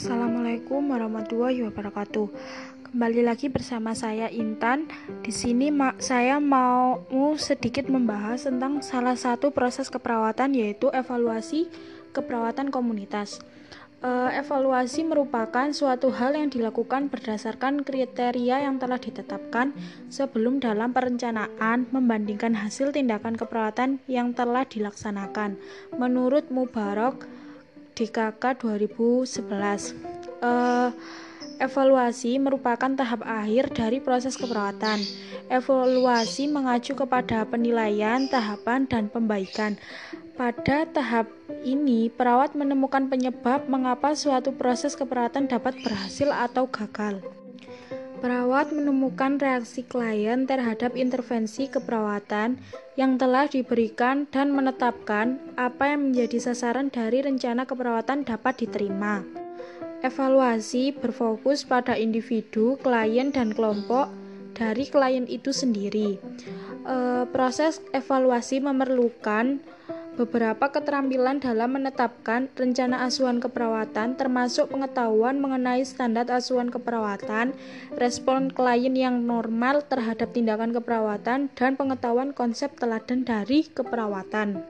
Assalamualaikum warahmatullahi wabarakatuh. Kembali lagi bersama saya Intan. Di sini ma saya mau sedikit membahas tentang salah satu proses keperawatan yaitu evaluasi keperawatan komunitas. E, evaluasi merupakan suatu hal yang dilakukan berdasarkan kriteria yang telah ditetapkan sebelum dalam perencanaan membandingkan hasil tindakan keperawatan yang telah dilaksanakan. Menurut DKK 2011. Uh, evaluasi merupakan tahap akhir dari proses keperawatan. Evaluasi mengacu kepada penilaian, tahapan, dan pembaikan. Pada tahap ini, perawat menemukan penyebab mengapa suatu proses keperawatan dapat berhasil atau gagal. Perawat menemukan reaksi klien terhadap intervensi keperawatan yang telah diberikan dan menetapkan apa yang menjadi sasaran dari rencana keperawatan dapat diterima. Evaluasi berfokus pada individu, klien, dan kelompok dari klien itu sendiri. E, proses evaluasi memerlukan beberapa keterampilan dalam menetapkan rencana asuhan keperawatan termasuk pengetahuan mengenai standar asuhan keperawatan, respon klien yang normal terhadap tindakan keperawatan, dan pengetahuan konsep teladan dari keperawatan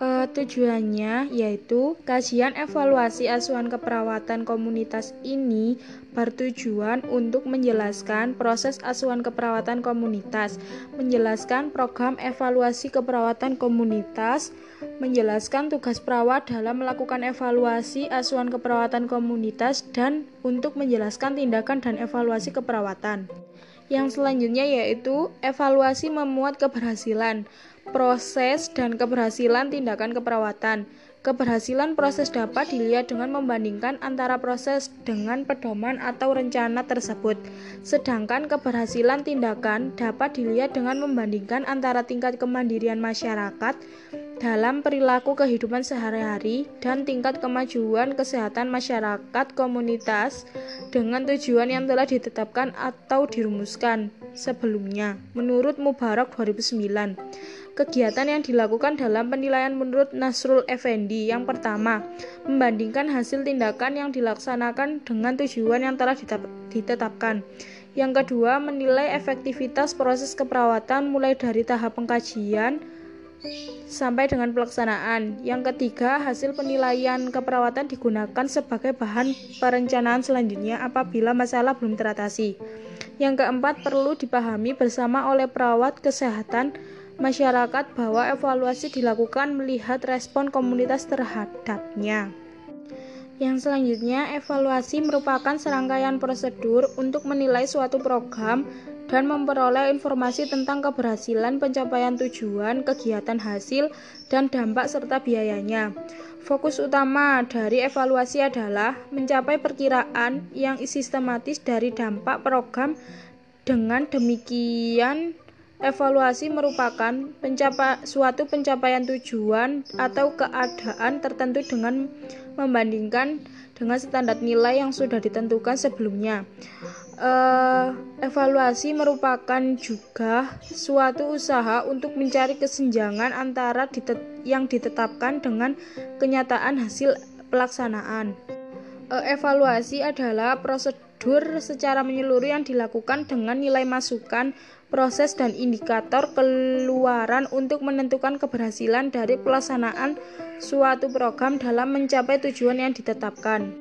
uh, tujuannya yaitu kajian evaluasi asuhan keperawatan komunitas ini bertujuan untuk menjelaskan proses asuhan keperawatan komunitas, menjelaskan program evaluasi keperawatan komunitas, menjelaskan tugas perawat dalam melakukan evaluasi asuhan keperawatan komunitas dan untuk menjelaskan tindakan dan evaluasi keperawatan. Yang selanjutnya yaitu evaluasi memuat keberhasilan proses dan keberhasilan tindakan keperawatan. Keberhasilan proses dapat dilihat dengan membandingkan antara proses dengan pedoman atau rencana tersebut. Sedangkan keberhasilan tindakan dapat dilihat dengan membandingkan antara tingkat kemandirian masyarakat dalam perilaku kehidupan sehari-hari dan tingkat kemajuan kesehatan masyarakat komunitas dengan tujuan yang telah ditetapkan atau dirumuskan sebelumnya. Menurut Mubarak 2009, kegiatan yang dilakukan dalam penilaian menurut Nasrul Effendi. Yang pertama, membandingkan hasil tindakan yang dilaksanakan dengan tujuan yang telah ditetapkan. Yang kedua, menilai efektivitas proses keperawatan mulai dari tahap pengkajian sampai dengan pelaksanaan. Yang ketiga, hasil penilaian keperawatan digunakan sebagai bahan perencanaan selanjutnya apabila masalah belum teratasi. Yang keempat, perlu dipahami bersama oleh perawat kesehatan masyarakat bahwa evaluasi dilakukan melihat respon komunitas terhadapnya. Yang selanjutnya, evaluasi merupakan serangkaian prosedur untuk menilai suatu program dan memperoleh informasi tentang keberhasilan pencapaian tujuan, kegiatan hasil, dan dampak serta biayanya. Fokus utama dari evaluasi adalah mencapai perkiraan yang sistematis dari dampak program. Dengan demikian, Evaluasi merupakan pencapa suatu pencapaian tujuan atau keadaan tertentu dengan membandingkan dengan standar nilai yang sudah ditentukan sebelumnya. Uh, evaluasi merupakan juga suatu usaha untuk mencari kesenjangan antara yang ditetapkan dengan kenyataan hasil pelaksanaan. Uh, evaluasi adalah prosedur secara menyeluruh yang dilakukan dengan nilai masukan proses dan indikator keluaran untuk menentukan keberhasilan dari pelaksanaan suatu program dalam mencapai tujuan yang ditetapkan.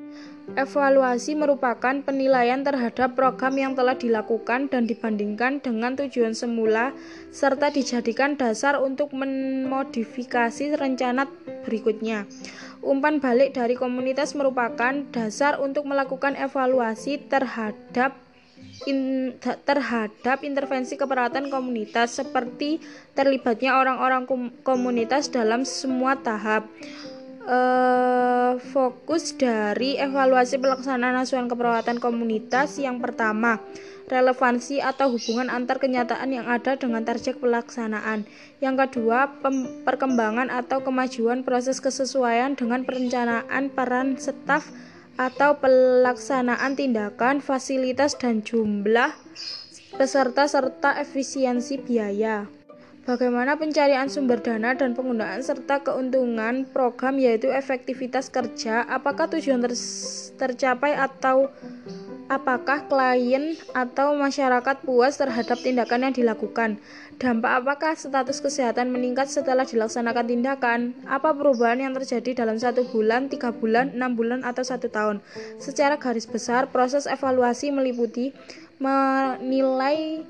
Evaluasi merupakan penilaian terhadap program yang telah dilakukan dan dibandingkan dengan tujuan semula, serta dijadikan dasar untuk memodifikasi rencana berikutnya. Umpan balik dari komunitas merupakan dasar untuk melakukan evaluasi terhadap in, terhadap intervensi keperawatan komunitas seperti terlibatnya orang-orang komunitas dalam semua tahap. Uh, fokus dari evaluasi pelaksanaan asuhan keperawatan komunitas yang pertama relevansi atau hubungan antar kenyataan yang ada dengan target pelaksanaan. Yang kedua, perkembangan atau kemajuan proses kesesuaian dengan perencanaan peran staf atau pelaksanaan tindakan, fasilitas, dan jumlah peserta serta efisiensi biaya. Bagaimana pencarian sumber dana dan penggunaan serta keuntungan program yaitu efektivitas kerja, apakah tujuan ter tercapai atau apakah klien atau masyarakat puas terhadap tindakan yang dilakukan? Dampak apakah status kesehatan meningkat setelah dilaksanakan tindakan? Apa perubahan yang terjadi dalam satu bulan, tiga bulan, enam bulan, atau satu tahun? Secara garis besar, proses evaluasi meliputi menilai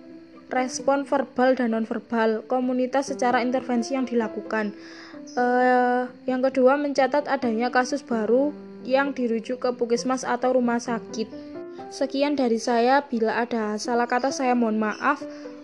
respon verbal dan nonverbal komunitas secara intervensi yang dilakukan. Uh, yang kedua, mencatat adanya kasus baru yang dirujuk ke puskesmas atau rumah sakit. Sekian dari saya. Bila ada salah kata, saya mohon maaf.